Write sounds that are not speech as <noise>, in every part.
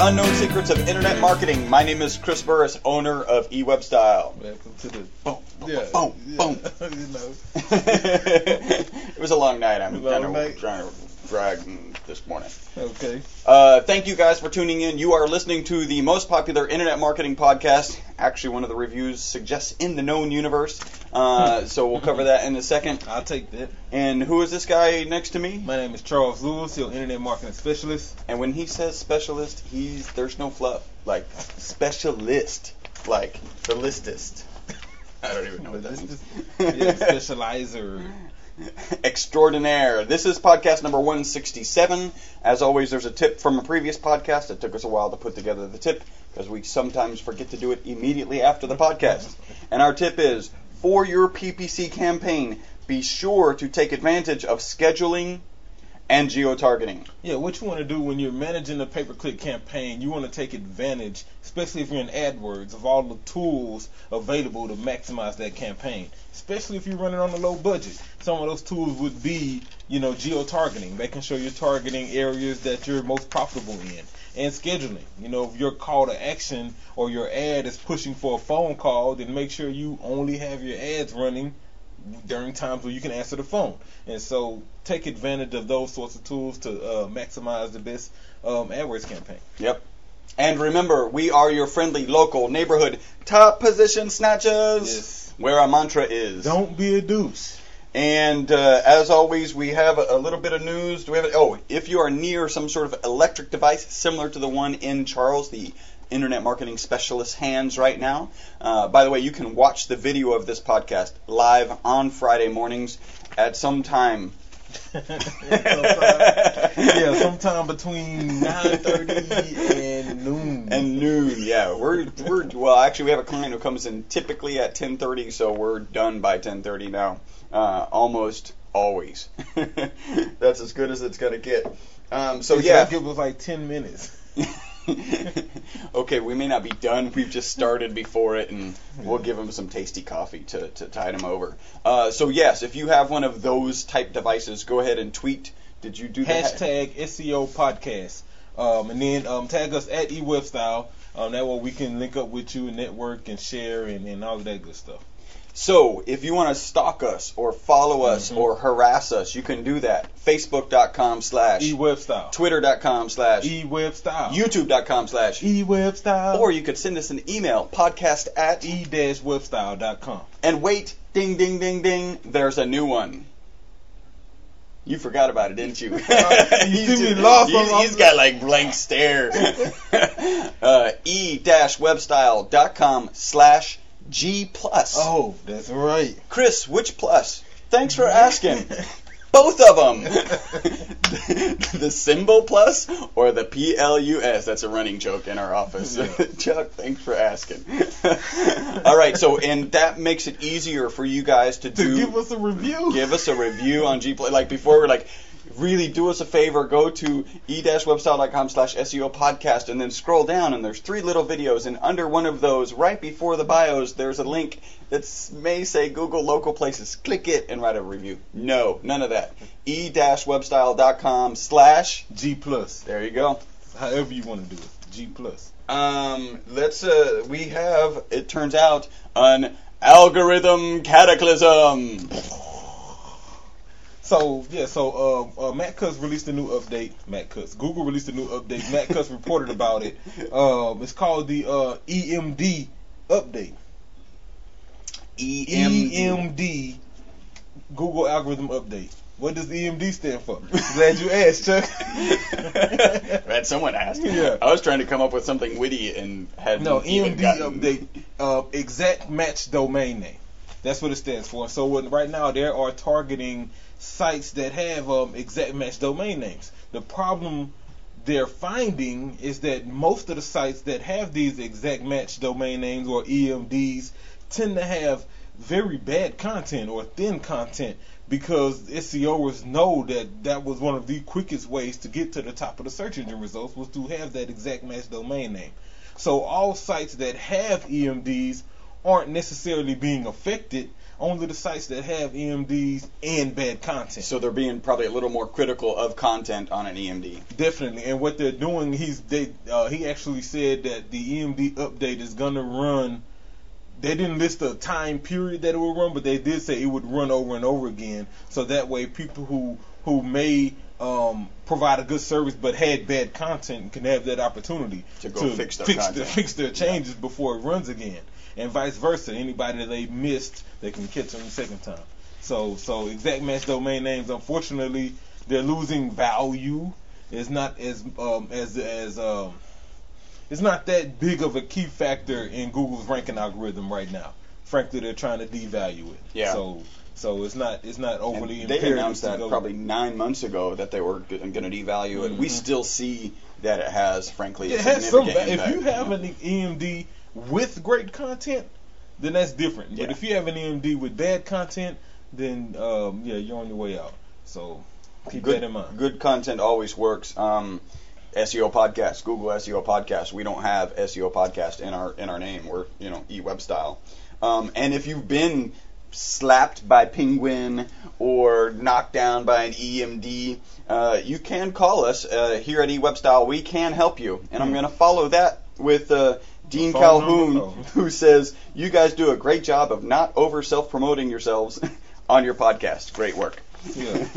Unknown Secrets of Internet Marketing. My name is Chris Burris, owner of eWebStyle. Welcome to the Boom, yeah, boom, yeah. boom. <laughs> you know. <laughs> it was a long night. I'm kind of trying to drag this morning. Okay. Uh, thank you guys for tuning in. You are listening to the most popular internet marketing podcast. Actually, one of the reviews suggests in the known universe. Uh, <laughs> so we'll cover that in a second. I'll take that. And who is this guy next to me? My name is Charles Lewis, your internet marketing specialist. And when he says specialist, he's there's no fluff. Like specialist, like the listest. <laughs> I don't even know what that means. yeah, specializer. <laughs> Extraordinaire. This is podcast number 167. As always, there's a tip from a previous podcast. It took us a while to put together the tip because we sometimes forget to do it immediately after the podcast. And our tip is for your PPC campaign, be sure to take advantage of scheduling and geo-targeting. Yeah, what you want to do when you're managing a pay-per-click campaign, you want to take advantage, especially if you're in AdWords, of all the tools available to maximize that campaign. Especially if you're running on a low budget. Some of those tools would be, you know, geo-targeting, making sure you're targeting areas that you're most profitable in. And scheduling. You know, if your call to action or your ad is pushing for a phone call, then make sure you only have your ads running during times where you can answer the phone. And so take advantage of those sorts of tools to uh, maximize the best um, AdWords campaign. Yep. And remember, we are your friendly local neighborhood top position snatchers. Yes. Where our mantra is. Don't be a douche. And uh, as always, we have a, a little bit of news. Do we have? It? Oh, if you are near some sort of electric device similar to the one in Charles, the internet marketing specialist's hands right now. Uh, by the way, you can watch the video of this podcast live on Friday mornings at some time. <laughs> yeah, sometime <laughs> between 9:30 and noon. and noon. Yeah, we're we're well. Actually, we have a client who comes in typically at 10:30, so we're done by 10:30 now. Uh, almost always. <laughs> That's as good as it's gonna get. Um, so It's yeah. like it was like 10 minutes. <laughs> okay, we may not be done. We've just started before it, and we'll give them some tasty coffee to, to tide them over. Uh, so yes, if you have one of those type devices, go ahead and tweet. Did you do that? Hashtag SEO podcast. Um, and then um, tag us at eWebStyle. Um, that way we can link up with you and network and share and, and all of that good stuff. So, if you want to stalk us or follow us Mhm. or harass us, you can do that. Facebook.com slash, eWebStyle. Twitter.com slash, eWebStyle. YouTube.com slash, eWebStyle. or you could send us an email, podcast at, e-webstyle.com. and wait, ding, ding, ding, ding, there's a new one. You forgot about it, didn't you? <laughs> You see <laughs> me lost He's, he's got like blank stare. <laughs> uh, e-webstyle.com slash G plus. Oh, that's right. Chris, which plus? Thanks for asking. <laughs> Both of them. <laughs> the symbol plus or the P L U S. That's a running joke in our office. <laughs> Chuck, thanks for asking. All right, so and that makes it easier for you guys to To do give us a review. give us a review on G Plus. Like before, we're like, really do us a favor, go to e-webstyle.com slash SEO podcast and then scroll down and there's three little videos and under one of those, right before the bios, there's a link that may say Google local places. Click it and write a review. No, none of that. e-webstyle.com slash, G plus. there you go. However you want to do it. G plus. Um, let's, uh, we have, it turns out, an algorithm cataclysm. So yeah, so uh, uh, Matt Cutts released a new update. Matt Cutts, Google released a new update. Matt Cutts reported about it. <laughs> Um, it's called the uh, EMD update. EMD. EMD Google algorithm update. What does EMD stand for? <laughs> Glad you asked, Chuck. <laughs> Glad someone asked. Yeah. I was trying to come up with something witty and had No, EMD gotten- update, uh, exact match domain name. That's what it stands for. So when, right now there are targeting sites that have um, exact match domain names. The problem they're finding is that most of the sites that have these exact match domain names or EMDs tend to have very bad content or thin content because SEOers know that that was one of the quickest ways to get to the top of the search engine results was to have that exact match domain name. So all sites that have EMDs aren't necessarily being affected only the sites that have EMDs and bad content. So they're being probably a little more critical of content on an EMD. Definitely, and what they're doing, he's they uh, he actually said that the EMD update is gonna run. They didn't list a time period that it would run, but they did say it would run over and over again. So that way, people who who may um, provide a good service but had bad content can have that opportunity To go fix their content. fix their changes before it runs again, and vice versa. Anybody that they missed, they can catch them the second time. So so exact match domain names, unfortunately, they're losing value. It's not as um, as as um, it's not that big of a key factor in Google's ranking algorithm right now. Frankly, they're trying to devalue it. Yeah. So so it's not it's not overly And they announced that go- probably nine months ago that they were going to devalue it. We Mhm. still see that it has, frankly, a It has some. significant va- If impact. you have an EMD with great content, then that's different. Yeah. But if you have an EMD with bad content, then um, yeah, you're on your way out. So keep good, that in mind. Good content always works. Um, SEO podcast, Google SEO podcast. We don't have SEO podcast in our in our name. We're you know eWebStyle. Um, and if you've been slapped by Penguin or knocked down by an EMD, uh, you can call us uh, here at eWebStyle. We can help you. And I'm Hmm. going to follow that with uh, Dean Calhoun? Oh. <laughs> who says you guys do a great job of not over self promoting yourselves <laughs> on your podcast. Great work. Yeah. <laughs>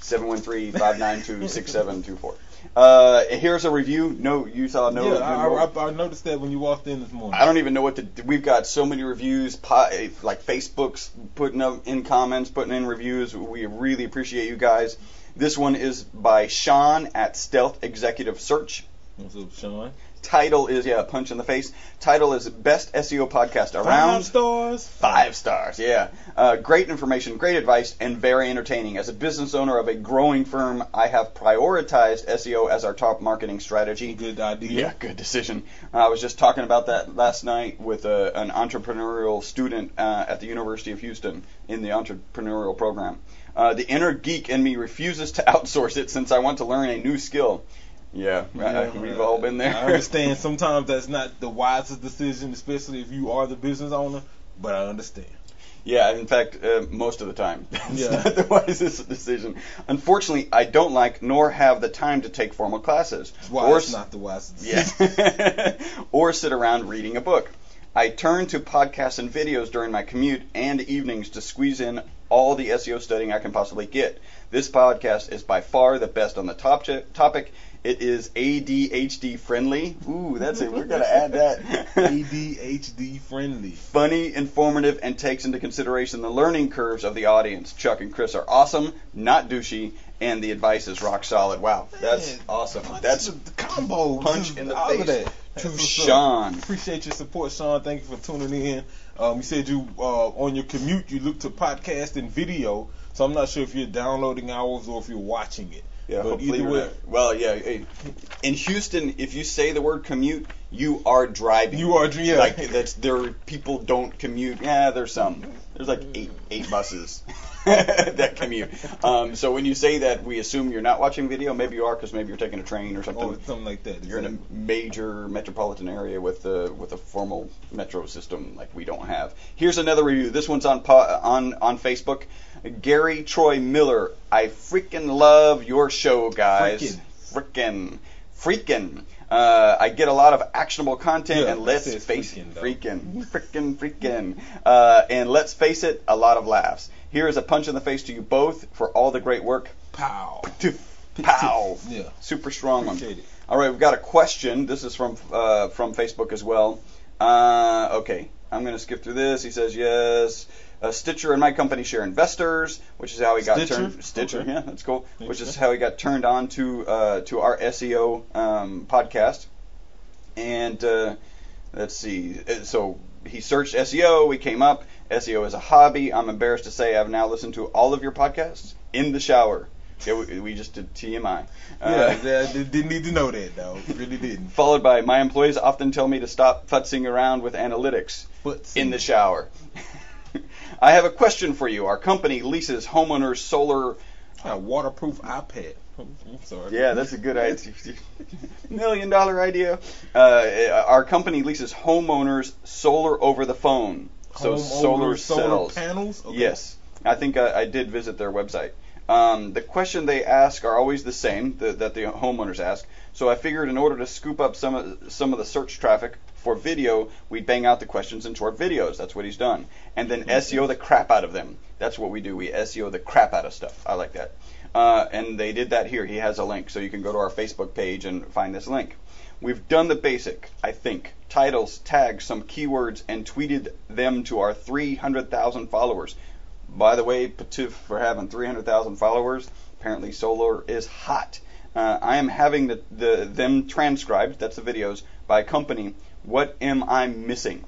713-592-6724. Uh, here's a review. No, you saw no. yeah, I. I, I noticed that when you walked in this morning. I don't even know what to. We've got so many reviews, like Facebook's putting up in comments, putting in reviews. We really appreciate you guys. This one is by Sean at Stealth Executive Search. What's up, Sean? Title is yeah, punch in the face. Title is best SEO podcast around. Five stars. Five stars, yeah. Uh, great information, great advice, and very entertaining. As a business owner of a growing firm, I have prioritized SEO as our top marketing strategy. Good idea. Yeah, good decision. I was just talking about that last night with a, an entrepreneurial student uh, at the University of Houston in the entrepreneurial program. Uh, the inner geek in me refuses to <laughs> outsource it since I want to learn a new skill. Yeah, uh, we've all been there. I understand sometimes that's not the wisest decision, especially if you are the business owner. But I understand. Yeah, in fact, uh, most of the time. <laughs> It's Yeah. not the wisest decision. Unfortunately, I don't like nor have the time to take formal classes. That's why or not the wisest <laughs> decision. Yeah. <laughs> or sit around reading a book. I turn to podcasts and videos during my commute and evenings to squeeze in all the SEO studying I can possibly get. This podcast is by far the best on the top topic. It is ADHD friendly. Ooh, that's it. We're gonna add that. ADHD friendly. Funny, informative, and takes into consideration the learning curves of the audience. Chuck and Chris are awesome, not douchey, and the advice is rock solid. Wow, that's Man, awesome. That's the combo. punch in the all face of that. to That's what's up. Sean. Appreciate your support, Sean. Thank you for tuning in. Um, you said you uh, on your commute you look to podcast and video, so I'm not sure if you're downloading ours or if you're watching it. Yeah, but hopefully either you're way, not- Well, yeah. hey, In Houston, if you say the word commute, you are driving. You are driving. yeah. Like that's there. People don't commute. Yeah, there's some. There's like eight eight buses <laughs> that commute. Um, so when you say that, we assume you're not watching video. Maybe you are because maybe you're taking a train or something. or something like that. You're in a major metropolitan area with a with a formal metro system like we don't have. Here's another review. This one's on on on Facebook. Gary Troy Miller. I freaking love your show, guys. Freaking, freaking. Uh, I get a lot of actionable content, Yeah, and let's face freaking, it, freaking, freaking, freaking. Uh, and let's face it, a lot of laughs. Here is a punch in the face to you both for all the great work. pow. Pow. Yeah. Super strong one. It. All right, we've got a question. This is from uh, from Facebook as well. Uh, okay, I'm going to skip through this. He says yes. Uh, Stitcher and my company share investors, which is how he got Stitcher? turned. Stitcher, Okay. yeah, that's cool. Which is Interesting. how he got turned on to uh, to our SEO um, podcast. And uh, let's see. Uh, So he searched SEO. We came up. SEO is a hobby. I'm embarrassed to say I've now listened to all of your podcasts in the shower. Yeah, we, we just did TMI. Yeah, Uh, they- they didn't need to know that though. Really didn't. followed by my employees often tell me to stop futzing around with analytics But in the shower. I have a question for you. Our company leases homeowners solar. a waterproof iPad. I'm sorry. Yeah, that's a good idea. Million dollar idea. Uh, our company leases homeowners solar over the phone. So Home solar solar cells. panels. Okay. Yes, I think I, I did visit their website. Um, the question they ask are always the same the, that the homeowners ask. So I figured in order to scoop up some of some of the search traffic for video, we'd bang out the questions in short videos. That's what he's done, and then SEO the crap out of them. That's what we do. We SEO the crap out of stuff. I like that. Uh, and they did that here. He has a link, so you can go to our Facebook page and find this link. We've done the basic, I think. Titles, tags, some keywords, and tweeted them to our 300,000 followers. By the way, Patif for having 300,000 followers. Apparently, Solar is hot. Uh, I am having the, the them transcribed. That's the videos by company. What am I missing?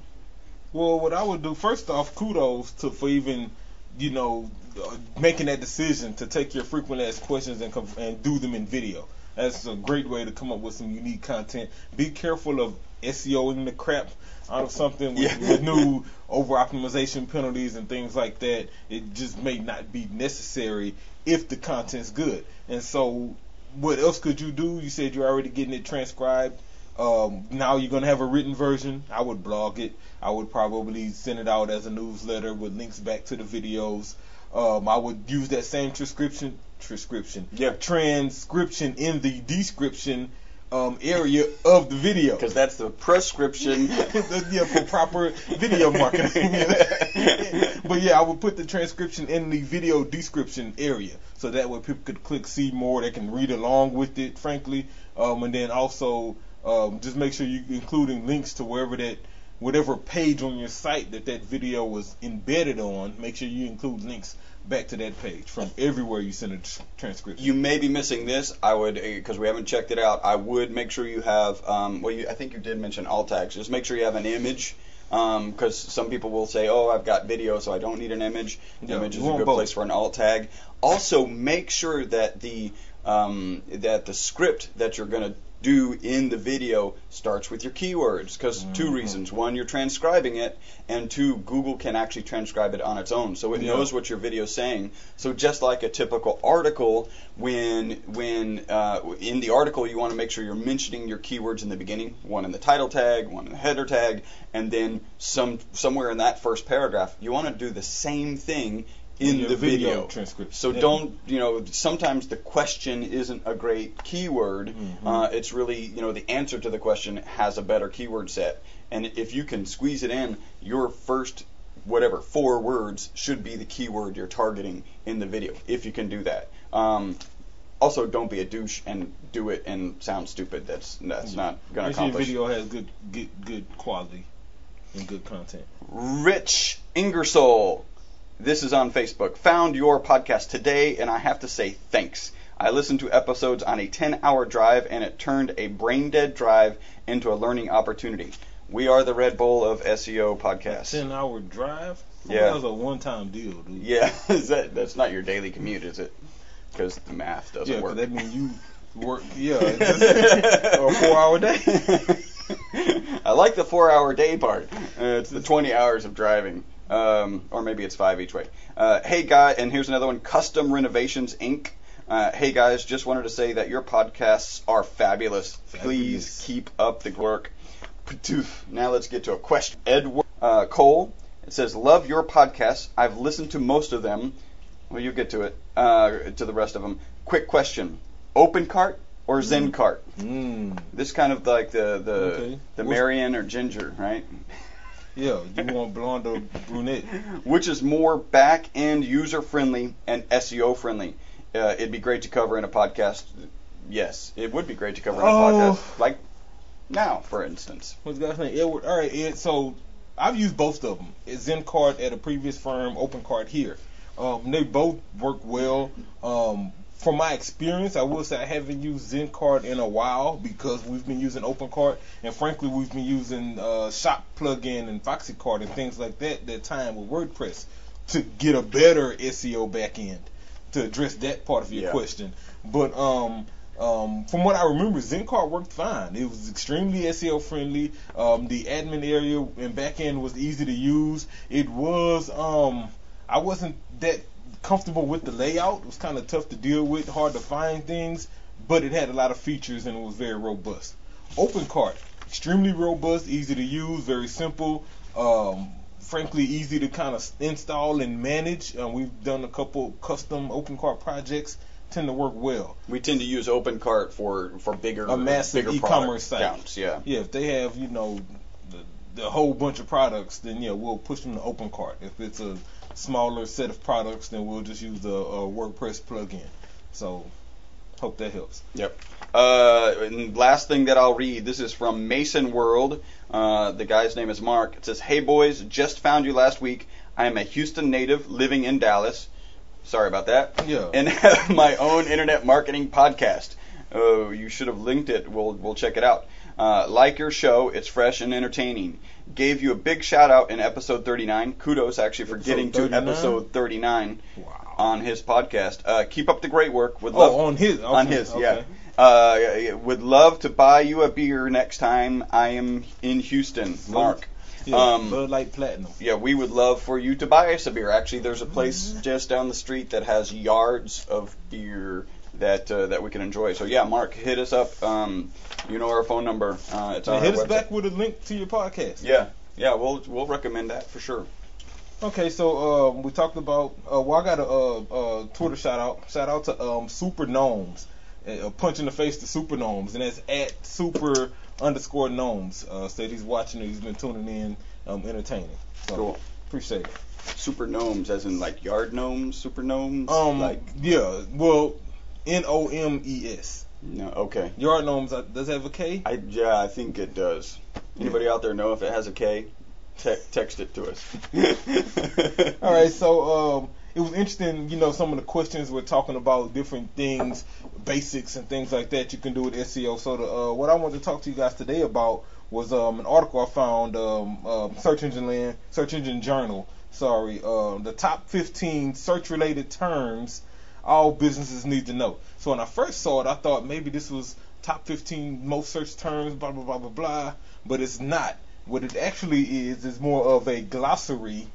Well, what I would do first off, kudos to for even, you know, uh, making that decision to take your frequent asked questions and and do them in video. That's a great way to come up with some unique content. Be careful of SEOing the crap out of something with, Yeah. with new over optimization penalties and things like that. It just may not be necessary if the content's good. And so, what else could you do? You said you're already getting it transcribed. Um, now you're gonna have a written version. I would blog it. I would probably send it out as a newsletter with links back to the videos. Um, I would use that same transcription, transcription, Yeah. transcription in the description um, area of the video. Because that's the prescription. <laughs> yeah, for proper video marketing. <laughs> but yeah, I would put the transcription in the video description area, so that way people could click see more. They can read along with it, frankly, um, and then also um, just make sure you're including links to wherever that whatever page on your site that that video was embedded on. Make sure you include links back to that page from everywhere you send a tr- transcription. You may be missing this. I would, because we haven't checked it out. I would make sure you have. Um, well, you, I think you did mention alt tags. Just make sure you have an image, because some people will say, "Oh, I've got video, so I don't need an image." The Yeah, image is a good both. place for an alt tag. Also, make sure that the um, that the script that you're going to do in the video starts with your keywords because two Mhm. reasons one you're transcribing it and two google can actually transcribe it on its own so it Yeah. knows what your video is saying so just like a typical article when when uh, in the article you want to make sure you're mentioning your keywords in the beginning one in the title tag one in the header tag and then some somewhere in that first paragraph you want to do the same thing in the video. transcription. So Yeah. don't, you know, sometimes the question isn't a great keyword. Mhm. Uh, it's really, you know, the answer to the question has a better keyword set. And if you can squeeze it in, your first, whatever, four words should be the keyword you're targeting in the video, if you can do that. Um, also, don't be a douche and do it and sound stupid. That's that's not going to Make sure your video has good, good, good quality and good content. Rich Ingersoll. This is on Facebook. Found your podcast today, and I have to say thanks. I listened to episodes on a 10 hour drive, and it turned a brain dead drive into a learning opportunity. We are the Red Bull of SEO podcasts. Ten hour drive. Yeah. that was a one time deal, dude. Yeah, <laughs> is that, that's not your daily commute, is it? Because the math doesn't Yeah, work. that means you work. Yeah, a four hour day. <laughs> I like the four hour day part. Uh, it's the 20 hours of driving. Um, or maybe it's five each way. Uh, hey, guy, and here's another one Custom Renovations Inc. Uh, hey, guys, just wanted to say that your podcasts are fabulous. Please Fabulous. keep up the work. Now let's get to a question. Edward uh, Cole, it says, Love your podcasts. I've listened to most of them. Well, you get to it, uh, to the rest of them. Quick question Open cart or Zen cart? Mm. This kind of like the the Okay. the Mary Ann or Ginger, right? Yeah, you <laughs> want blonde or brunette? Which is more back end user friendly and SEO friendly? Uh, it'd be great to cover in a podcast. Yes, it would be great to cover in a Oh. podcast, like now, for instance. What's the guy's name? Edward. All right, Ed. So I've used both of them. Zen ZenCard at a previous firm, Open OpenCart here. Um, they both work well. Um, from my experience, I will say I haven't used Zen ZenCard in a while because we've been using OpenCart, and frankly, we've been using uh, Shop plugin and FoxyCart and things like that that time with WordPress to get a better SEO backend to address that part of your Yeah. question. But um, um, from what I remember, Zen Cart worked fine. It was extremely SEO friendly. Um, the admin area and backend was easy to use. It was um, I wasn't that comfortable with the layout. It was kind of tough to deal with, hard to find things, but it had a lot of features and it was very robust. OpenCart, extremely robust, easy to use, very simple. Um, frankly easy to kind of install and manage. Uh, we've done a couple custom open cart projects, tend to work well. We tend to use OpenCart for for bigger A massive bigger e-commerce product site. counts, Yeah. Yeah, if they have you know the, the whole bunch of products, then yeah, we'll push them to open cart. If it's a smaller set of products, then we'll just use the uh, WordPress plugin. So hope that helps. Yep. Uh, and last thing that I'll read. This is from Mason World. Uh, the guy's name is Mark. It says, "Hey boys, just found you last week. I am a Houston native living in Dallas. Sorry about that. Yeah. And <laughs> have my own internet marketing podcast. Oh, you should have linked it. We'll we'll check it out. Uh, like your show, it's fresh and entertaining. Gave you a big shout out in episode 39. Kudos actually for Episode getting to episode 39 Wow. on his podcast. Uh, keep up the great work. Would Oh, love on his on his, okay. yeah. Uh, would love to buy you a beer next time I am in Houston, Mark. Yeah, Um, Bud Light Platinum. yeah, we would love for you to buy us a beer. Actually, there's a place just down the street that has yards of beer that uh, that we can enjoy. So yeah, Mark, hit us up. Um, you know our phone number. Uh, it's on hit us website. back with a link to your podcast. Yeah, yeah, we'll we'll recommend that for sure. Okay, so um, we talked about. Uh, well, I got a, uh uh Twitter shout out. Shout out to um, Super Gnomes. A punch in the face to Super Gnomes, and that's at Super underscore Gnomes. Uh, said he's watching it. He's been tuning in, um, entertaining. So Cool. appreciate it. Super gnomes, as in like yard gnomes, super gnomes. Um, like yeah. Well, N O M E S. no, okay. Yard Gnomes does it have a K? I yeah, I think it does. Anybody out there know if it has a K? Te- text it to us. <laughs> All right, so um, it was interesting. You know, some of the questions were talking about different things, basics and things like that you can do with SEO. So the, uh, what I wanted to talk to you guys today about was um, an article I found, um, um, Search Engine Land, Search Engine Journal. Sorry, uh, the top 15 search-related terms all businesses need to know. So when I first saw it, I thought maybe this was top 15 most searched terms, blah blah blah blah blah. But it's not. What it actually is is more of a glossary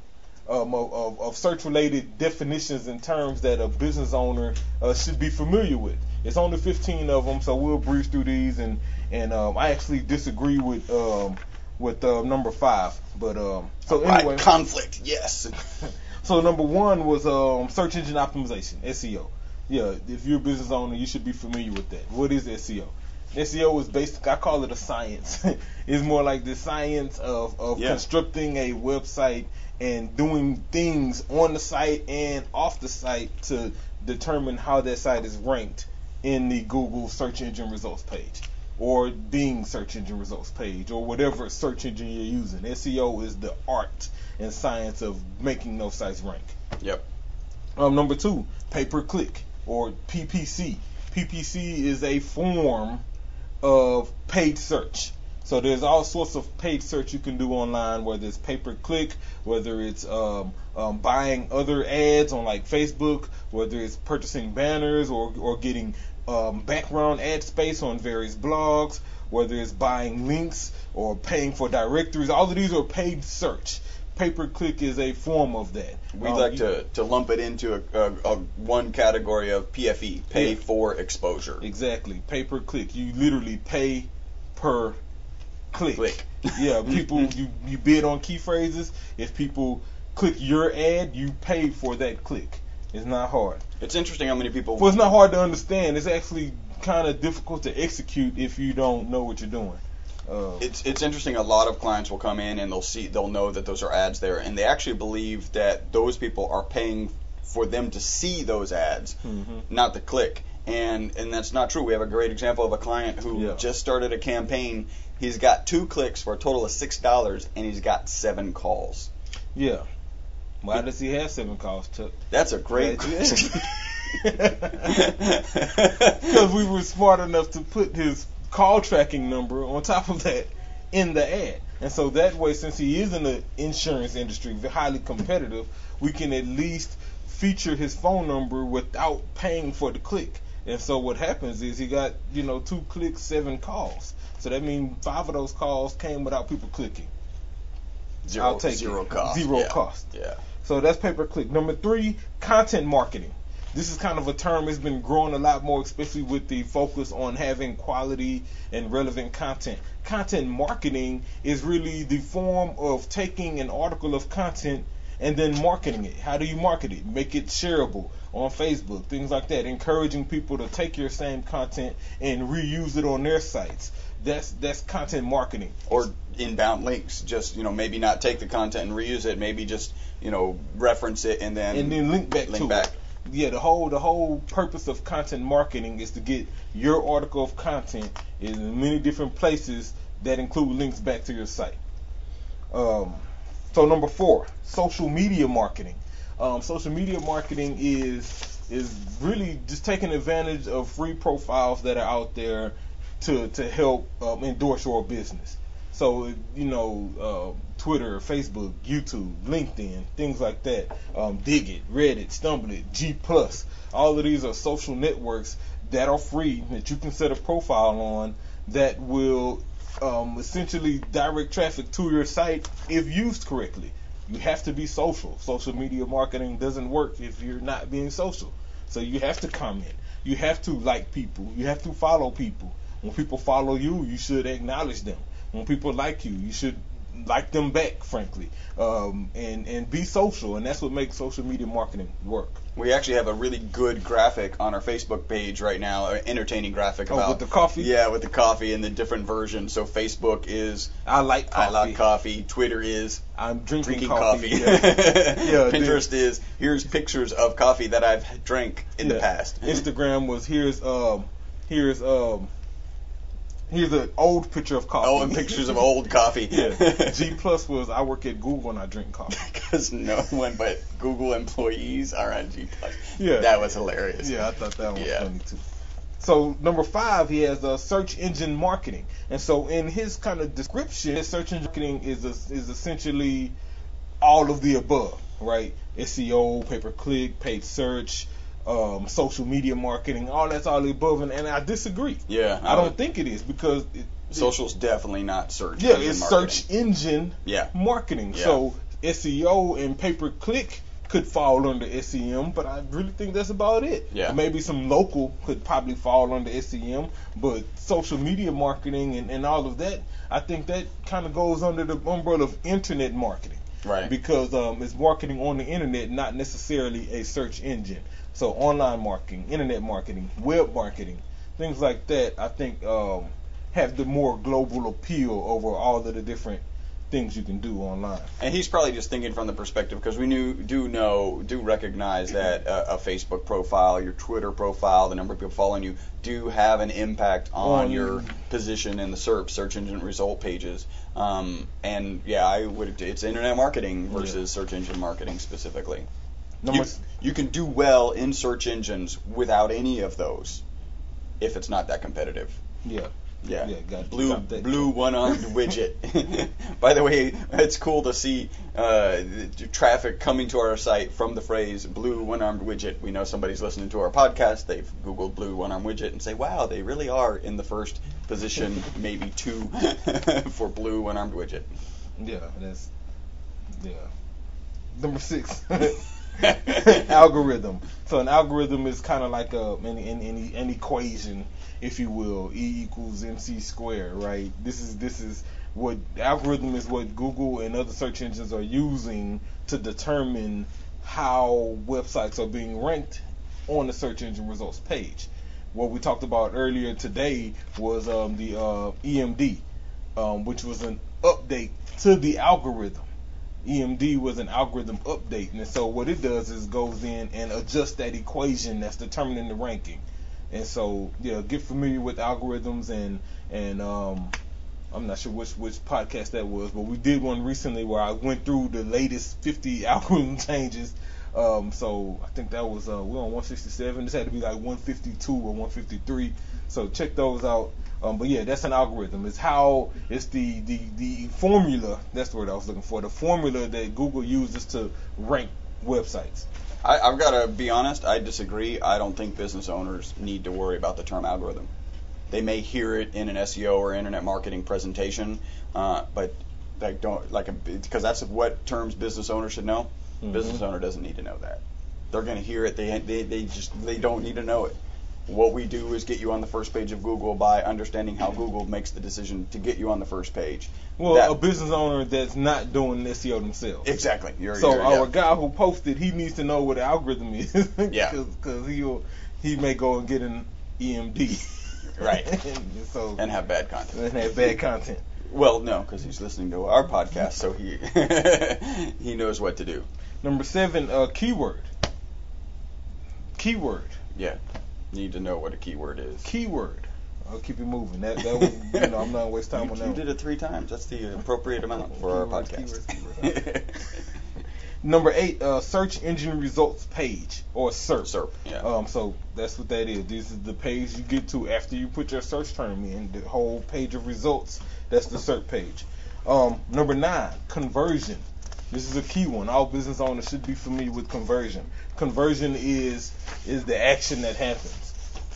um, of, of, of search-related definitions and terms that a business owner uh, should be familiar with. It's only 15 of them, so we'll breeze through these. And and um, I actually disagree with um, with uh, number five. But um, so Right, anyway, conflict. Yes. <laughs> so number one was um, search engine optimization, SEO. Yeah, if you're a business owner, you should be familiar with that. What is SEO? SEO is basic. I call it a science. <laughs> it's more like the science of, of Yeah. constructing a website and doing things on the site and off the site to determine how that site is ranked in the Google search engine results page or Bing search engine results page or whatever search engine you're using. SEO is the art and science of making those sites rank. Yep. Um, number two, pay per click or PPC. PPC is a form of paid search. So there's all sorts of paid search you can do online, whether it's pay per click, whether it's um, um, buying other ads on like Facebook, whether it's purchasing banners or, or getting um, background ad space on various blogs, whether it's buying links or paying for directories. All of these are paid search. Pay per click is a form of that. We'd Um, like to, to lump it into a, a, a one category of PFE, pay Yeah. for exposure. Exactly. Pay per click. You literally pay per click. Click. Yeah, people <laughs> you, you bid on key phrases. If people click your ad, you pay for that click. It's not hard. It's interesting how many people. Well, it's not hard to understand. It's actually kind of difficult to execute if you don't know what you're doing. Uh, It's it's interesting. A lot of clients will come in and they'll see they'll know that those are ads there, and they actually believe that those people are paying for them to see those ads, mhm. not to click. And and that's not true. We have a great example of a client who Yeah. just started a campaign. He's got two clicks for a total of six dollars, and he's got seven calls. Yeah. Why does he have seven calls, Chuck? That's a great question. <laughs> <laughs> Because we were smart enough to put his call tracking number on top of that in the ad. And so that way, since he is in the insurance industry, highly competitive, we can at least feature his phone number without paying for the click. And so what happens is he got, you know, two clicks, seven calls. So that means five of those calls came without people clicking. zero, I'll take zero it. cost. Zero yeah. cost. Yeah. So that's pay per click. Number three, content marketing. this is kind of a term that's been growing a lot more, especially with the focus on having quality and relevant content. Content marketing is really the form of taking an article of content and then marketing it. How do you market it? Make it shareable on Facebook, things like that. Encouraging people to take your same content and reuse it on their sites. That's that's content marketing. Or inbound links, just you know maybe not take the content and reuse it, maybe just you know reference it and then and then link back link to back. it. Yeah, the whole the whole purpose of content marketing is to get your article of content in many different places that include links back to your site. Um, so number four, social media marketing. Um, social media marketing is is really just taking advantage of free profiles that are out there to to help um, endorse your business. So you know, uh, Twitter, Facebook, YouTube, LinkedIn, things like that. Um, Digg it, Reddit, Stumble it, G Plus. All of these are social networks that are free that you can set a profile on that will um, essentially direct traffic to your site if used correctly. You have to be social. Social media marketing doesn't work if you're not being social. So you have to comment. You have to like people. You have to follow people. When people follow you, you should acknowledge them. When people like you, you should like them back, frankly, um, and and be social. And that's what makes social media marketing work. We actually have a really good graphic on our Facebook page right now, an entertaining graphic Oh, about with the coffee? Yeah, with the coffee and the different versions. So Facebook is I like coffee. I like coffee. Twitter is I'm drinking, drinking coffee. coffee. Yeah. <laughs> Pinterest is here's pictures of coffee that I've drank in the past. Instagram was here's um here's um here's an old picture of coffee. Oh, and pictures of old coffee. yeah. <laughs> G plus was I work at Google and I drink coffee. <laughs> Because no one but Google employees are on G Plus. Yeah. That was hilarious. Yeah, I thought that one was Yeah. funny too. So number five, he has a search engine marketing, and so in his kind of description, search engine marketing is a, is essentially all of the above, right? SEO, pay per click, paid search, um, social media marketing, all that's all above, and, and I disagree. Yeah. I don't think it is because it, Social's definitely not search. yeah, it's marketing. search engine Yeah. marketing. Yeah. So SEO and pay per click could fall under SEM, but I really think that's about it. Yeah. Maybe some local could probably fall under SEM, but social media marketing and, and all of that, I think that kind of goes under the umbrella of internet marketing. Right. Because um, it's marketing on the internet, not necessarily a search engine. So online marketing, internet marketing, web marketing, things like that, I think um, have the more global appeal over all of the different things you can do online. And he's probably just thinking from the perspective because we knew, do know, do recognize that a, a Facebook profile, your Twitter profile, the number of people following you, do have an impact on On- your position in the SERP, search engine result pages. Um, and yeah, I would. It's internet marketing versus Yeah. search engine marketing specifically. You, you can do well in search engines without any of those, if it's not that competitive. yeah. Yeah, Yeah, got- blue blue one armed <laughs> widget. <laughs> By the way, it's cool to see uh, traffic coming to our site from the phrase blue one armed widget. We know somebody's listening to our podcast. They've googled blue one armed widget and say, "Wow, they really are in the first position, <laughs> maybe two, for blue one armed widget." Yeah, that's yeah. Number six, <laughs> algorithm. So an algorithm is kind of like a an, an, an, an equation, if you will. E equals mc squared, right? This is this is what algorithm is what Google and other search engines are using to determine how websites are being ranked on the search engine results page. What we talked about earlier today was um, the uh, EMD, um, which was an update to the algorithm. EMD was an algorithm update, and so what it does is goes in and adjusts that equation that's determining the ranking. And so, yeah, get familiar with algorithms and and um, I'm not sure which which podcast that was, but we did one recently where I went through the latest 50 <laughs> algorithm changes. Um, so I think that was uh, we're on 167. This had to be like 152 or 153. So check those out. Um, but yeah, that's an algorithm. It's how it's the, the the formula. That's the word I was looking for. The formula that Google uses to rank websites. I, I've got to be honest. I disagree. I don't think business owners need to worry about the term algorithm. They may hear it in an SEO or internet marketing presentation, uh, but they don't like because that's what terms business owners should know. Mhm. Business owner doesn't need to know that. They're going to hear it. They, they they just they don't need to know it. What we do is get you on the first page of Google by understanding how Google makes the decision to get you on the first page. Well, That- a business owner that's not doing this SEO themselves. exactly. You're, So you're, our yeah. guy who posted, he needs to know what the algorithm is. <laughs> Yeah. Because he'll he may go and get an EMD. Right. <laughs> and so and have bad content. and have bad content. Well, no, because he's listening to our podcast, so he <laughs> he knows what to do. Number seven, uh, keyword. Keyword. Yeah, need to know what a keyword is. Keyword. I'll keep it moving. That that was you know I'm not waste time You, on you that. did it three times. That's the appropriate amount for our podcast. <laughs> Number eight, uh, search engine results page or SERP. SERP, yeah. Um, so that's what that is. This is the page you get to after you put your search term in. The whole page of results. That's the SERP page. Um, number nine, conversion. This is a key one. All business owners should be familiar with conversion. Conversion is is the action that happens.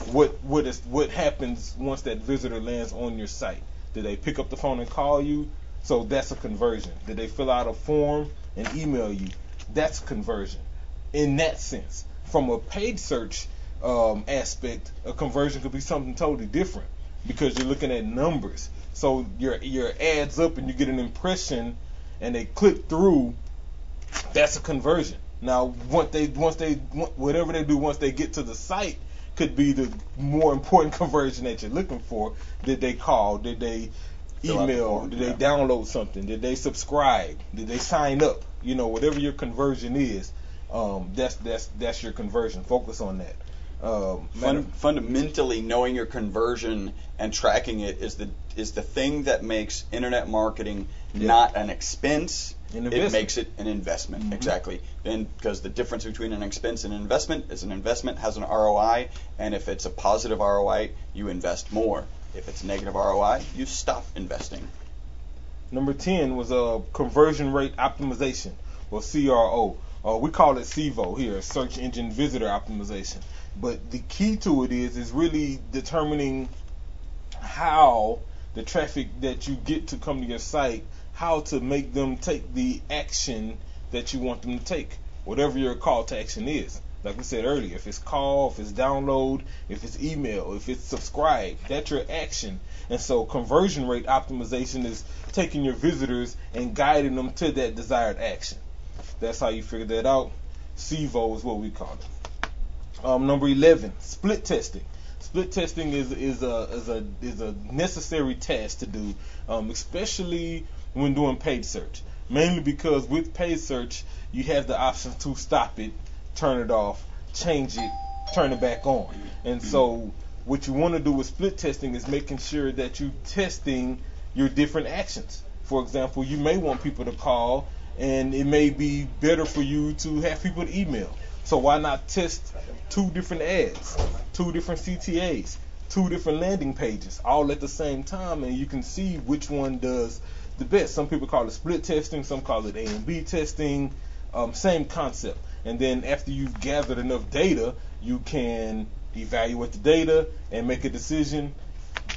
What what is what happens once that visitor lands on your site? Did they pick up the phone and call you? So that's a conversion. Did they fill out a form and email you? That's conversion. In that sense, from a paid search um, aspect, a conversion could be something totally different because you're looking at numbers. So your your ads up and you get an impression, and they click through. That's a conversion. Now, once they once they whatever they do once they get to the site could be the more important conversion that you're looking for. Did they call? Did they email? Did they download something? Did they subscribe? Did they sign up? You know, whatever your conversion is, um, that's that's that's your conversion. Focus on that. Um, Fun, fundamentally, knowing your conversion and tracking it is the is the thing that makes internet marketing Yeah. not an expense. It makes it an investment. Mhm. Exactly. And because the difference between an expense and an investment is an investment has an ROI, and if it's a positive ROI, you invest more. If it's negative ROI, you stop investing. Number 10 was a conversion rate optimization, or CRO. Uh, we call it CVO here, search engine visitor optimization. But the key to it is is really determining how the traffic that you get to come to your site, how to make them take the action that you want them to take, whatever your call to action is. Like we said earlier, if it's call, if it's download, if it's email, if it's subscribe, that's your action. And so conversion rate optimization is taking your visitors and guiding them to that desired action. That's how you figure that out. CVO is what we call it. Um, number 11, split testing. Split testing is is a is a is a necessary task to do, um, especially when doing paid search. Mainly because with paid search, you have the option to stop it, turn it off, change it, turn it back on. And so, what you want to do with split testing is making sure that you're testing your different actions. For example, you may want people to call, and it may be better for you to have people to email. So why not test two different ads, two different CTAs, two different landing pages, all at the same time, and you can see which one does the best. Some people call it split testing, some call it A and B testing. Um, same concept. And then after you've gathered enough data, you can evaluate the data and make a decision,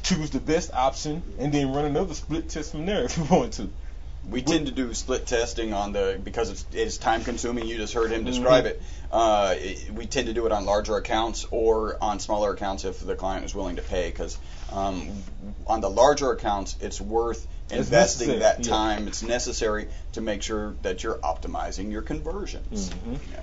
choose the best option, and then run another split test from there <laughs> if you want to. We tend to do split testing on the because it's, it's time consuming. You just heard him describe Mhm. it. Uh, it. We tend to do it on larger accounts or on smaller accounts if the client is willing to pay. Because um, on the larger accounts, it's worth investing that yeah. time. It's necessary to make sure that you're optimizing your conversions. Mhm. Yeah.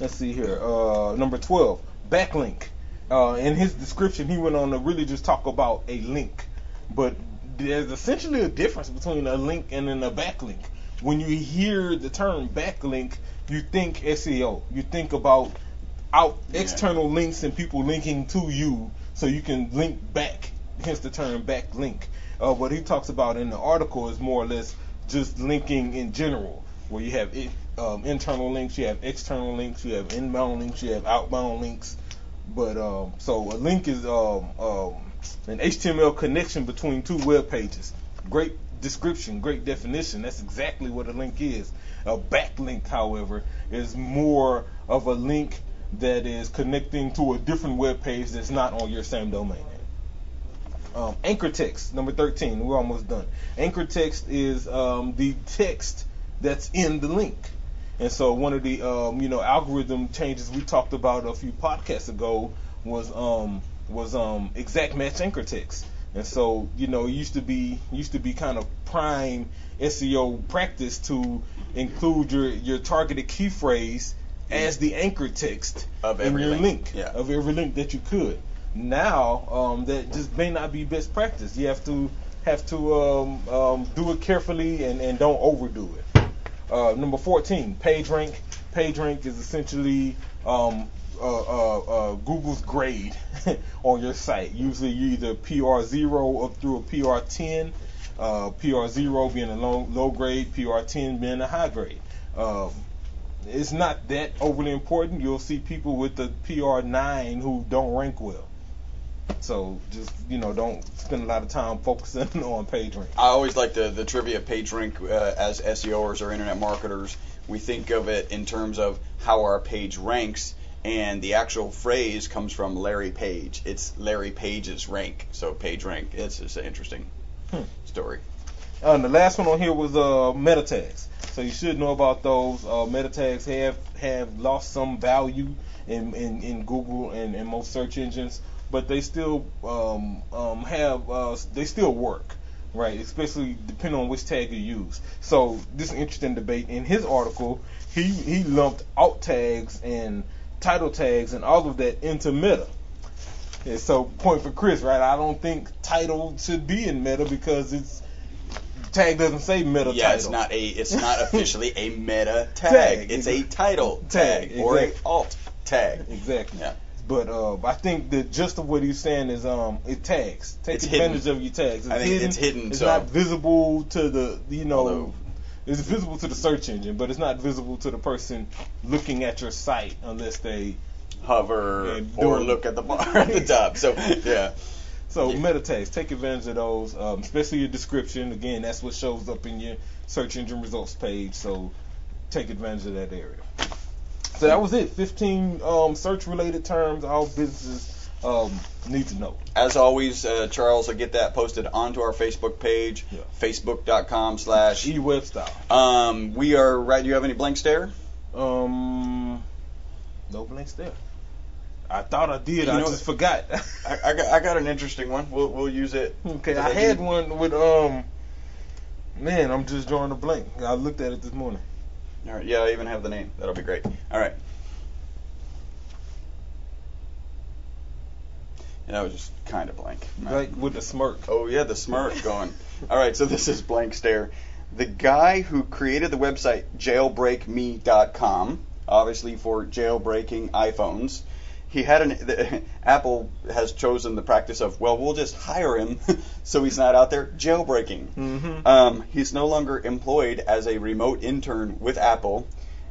Let's see here. Uh, number 12, backlink. Uh, in his description, he went on to really just talk about a link. But there's essentially a difference between a link and then a backlink. When you hear the term backlink, you think SEO. You think about out Yeah. external links and people linking to you so you can link back, hence the term backlink. Uh, what he talks about in the article is more or less just linking in general, where you have um, internal links, you have external links, you have inbound links, you have outbound links. But um, so a link is um, um, an HTML connection between two web pages. Great description, great definition. That's exactly what a link is. A backlink, however, is more of a link that is connecting to a different web page that's not on your same domain. Um, anchor text, number 13. We're almost done. Anchor text is um, the text that's in the link. And so one of the um, you know algorithm changes we talked about a few podcasts ago was um, was um, exact match anchor text. And so you know it used to be used to be kind of prime SEO practice to include your your targeted key phrase as the anchor text Of in every your link. link, Yeah. of every link that you could. Now um, that just may not be best practice. You have to have to um, um, do it carefully and, and don't overdo it. Uh, number 14, PageRank. PageRank is essentially um, uh, uh, Google's grade <laughs> on your site. Usually you either PR0 up through a PR10, uh, PR0 being a low, low grade, PR10 being a high grade. Um, it's not that overly important. You'll see people with the PR9 who don't rank well. So just you know, don't spend a lot of time focusing <laughs> on PageRank. I always like the, the trivia page rank uh, as SEOers or internet marketers. We think of it in terms of how our page ranks, and the actual phrase comes from Larry Page. It's Larry Page's rank, so page rank. It's just an interesting Hmm. story. Uh, and the last one on here was uh, meta tags. So you should know about those. Uh, meta tags have have lost some value in in, in Google and, and most search engines, but they still um, um, have uh, they still work, right? Especially depending on which tag you use. So this is an interesting debate. In his article, he he lumped alt tags and title tags and all of that into meta. And so point for Chris, right? I don't think title should be in meta because it's tag doesn't say meta yeah, title. it's not a it's not <laughs> officially a meta tag. Tag, It's a title Tag, tag, or a alt tag. exactly. Yeah. But uh, I think the gist of what he's saying is um, it tags. Take It's advantage hidden. of your tags. It's I think hidden. it's hidden, It's so- not visible to the you know. Although- it's visible to the search engine, but it's not visible to the person looking at your site unless they. Hover or look at the bar <laughs> at the top. So yeah. So Yeah. meta tags, take advantage of those, um, especially your description. Again, that's what shows up in your search engine results page. So take advantage of that area. So that was it. 15 um, search-related terms all businesses um, need to know. As always, uh, Charles will get that posted onto our Facebook page, Yeah. facebook.com slash. eWebStyle. Um, we are right. Do you have any blank stare? Um, no blanks there. I thought I did. You I know- just forgot. <laughs> I, I, got, I got an interesting one. We'll, we'll use it. okay, I had one with um. Man, I'm just drawing a blank. I looked at it this morning. All right, yeah, I even have the name. That'll be great. All right. And I was just kind of blank. Like with the smirk. Oh yeah, the smirk going. All right, so this is blank stare. The guy who created the website jailbreakme.com, obviously for jailbreaking iPhones, he had an the, <laughs> Apple has chosen the practice of well, we'll just hire him <laughs> so he's not out there jailbreaking. Mm-hmm. Um, he's no longer employed as a remote intern with Apple,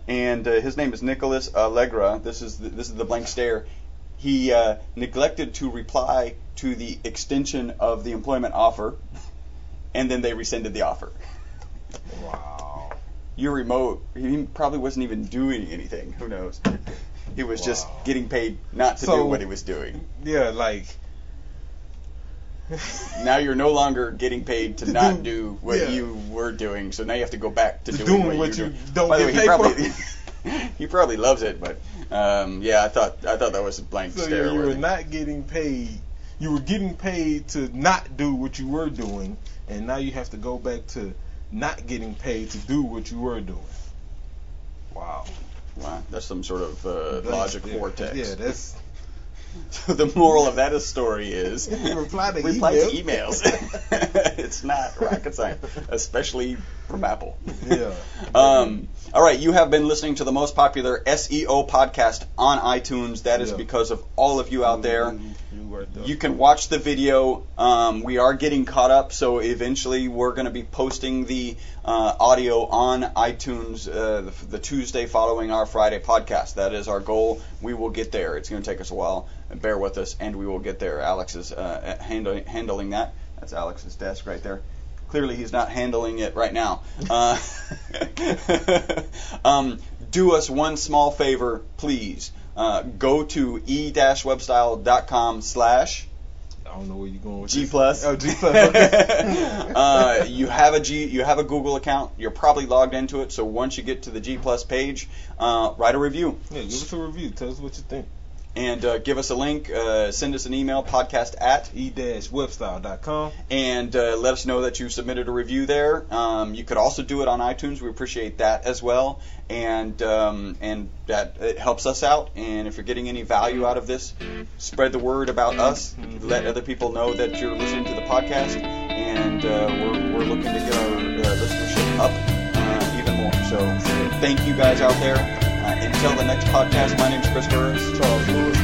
and uh, his name is Nicholas Allegra. This is the, this is the blank stare. He uh, neglected to reply to the extension of the employment offer, and then they rescinded the offer. Wow. You're remote. He probably wasn't even doing anything. Who knows? He was just getting paid not to So- do what he was doing. Yeah, like. Now you're no longer getting paid to To not do- do what yeah. you were doing, so now you have to go back to To doing, doing what, you you do. don't By the get way, he probably for. <laughs> he probably loves it, but um, yeah, I thought I thought that was a blank So stare. you were not getting paid. You were getting paid to not do what you were doing, and now you have to go back to not getting paid to do what you were doing. Wow. Wow, that's some sort of uh, logic yeah, vortex. Yeah, that's. So <laughs> the moral of that story is <laughs> Reply to reply to emails. <laughs> it's not rocket science, especially from Apple. Yeah. Um, all right, you have been listening to the most popular SEO podcast on iTunes. That is Yeah. because of all of you out there. You, you can watch the video. Um, we are getting caught up, so eventually we're going to be posting the uh, audio on iTunes uh, the, the Tuesday following our Friday podcast. That is our goal. We will get there. It's going to take us a while. Bear with us, and we will get there. Alex is uh, handling, handling that. That's Alex's desk right there. Clearly, he's not handling it right now. Uh, <laughs> um, do us one small favor, please. Uh, go to e-webstyle.com slash I don't know where you're going with G this. plus. Oh, G plus. <laughs> Okay. uh, you have a G, you have a Google account. You're probably logged into it. So once you get to the G plus page, uh, write a review yeah, give us a review. Tell us what you think. And uh, give us a link. Uh, send us an email, podcast at, e-webstyle.com. and uh, let us know that you submitted a review there. Um, you could also do it on iTunes. We appreciate that as well, and um, and that it helps us out. And if you're getting any value out of this, spread the word about us. Let other people know that you're listening to the podcast, and uh, we're, we're looking to get our uh, listenership up uh, even more. So thank you guys out there. Until the next podcast, my name's Chris Burres. Charles Lewis.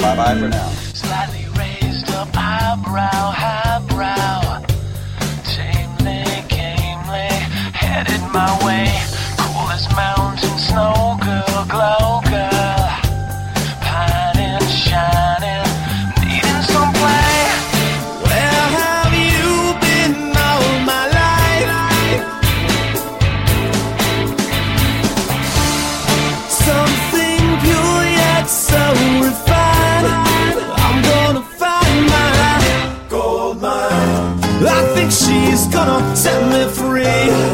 Bye bye for now. Slightly raised up eyebrow, highbrow. Gonna set me free.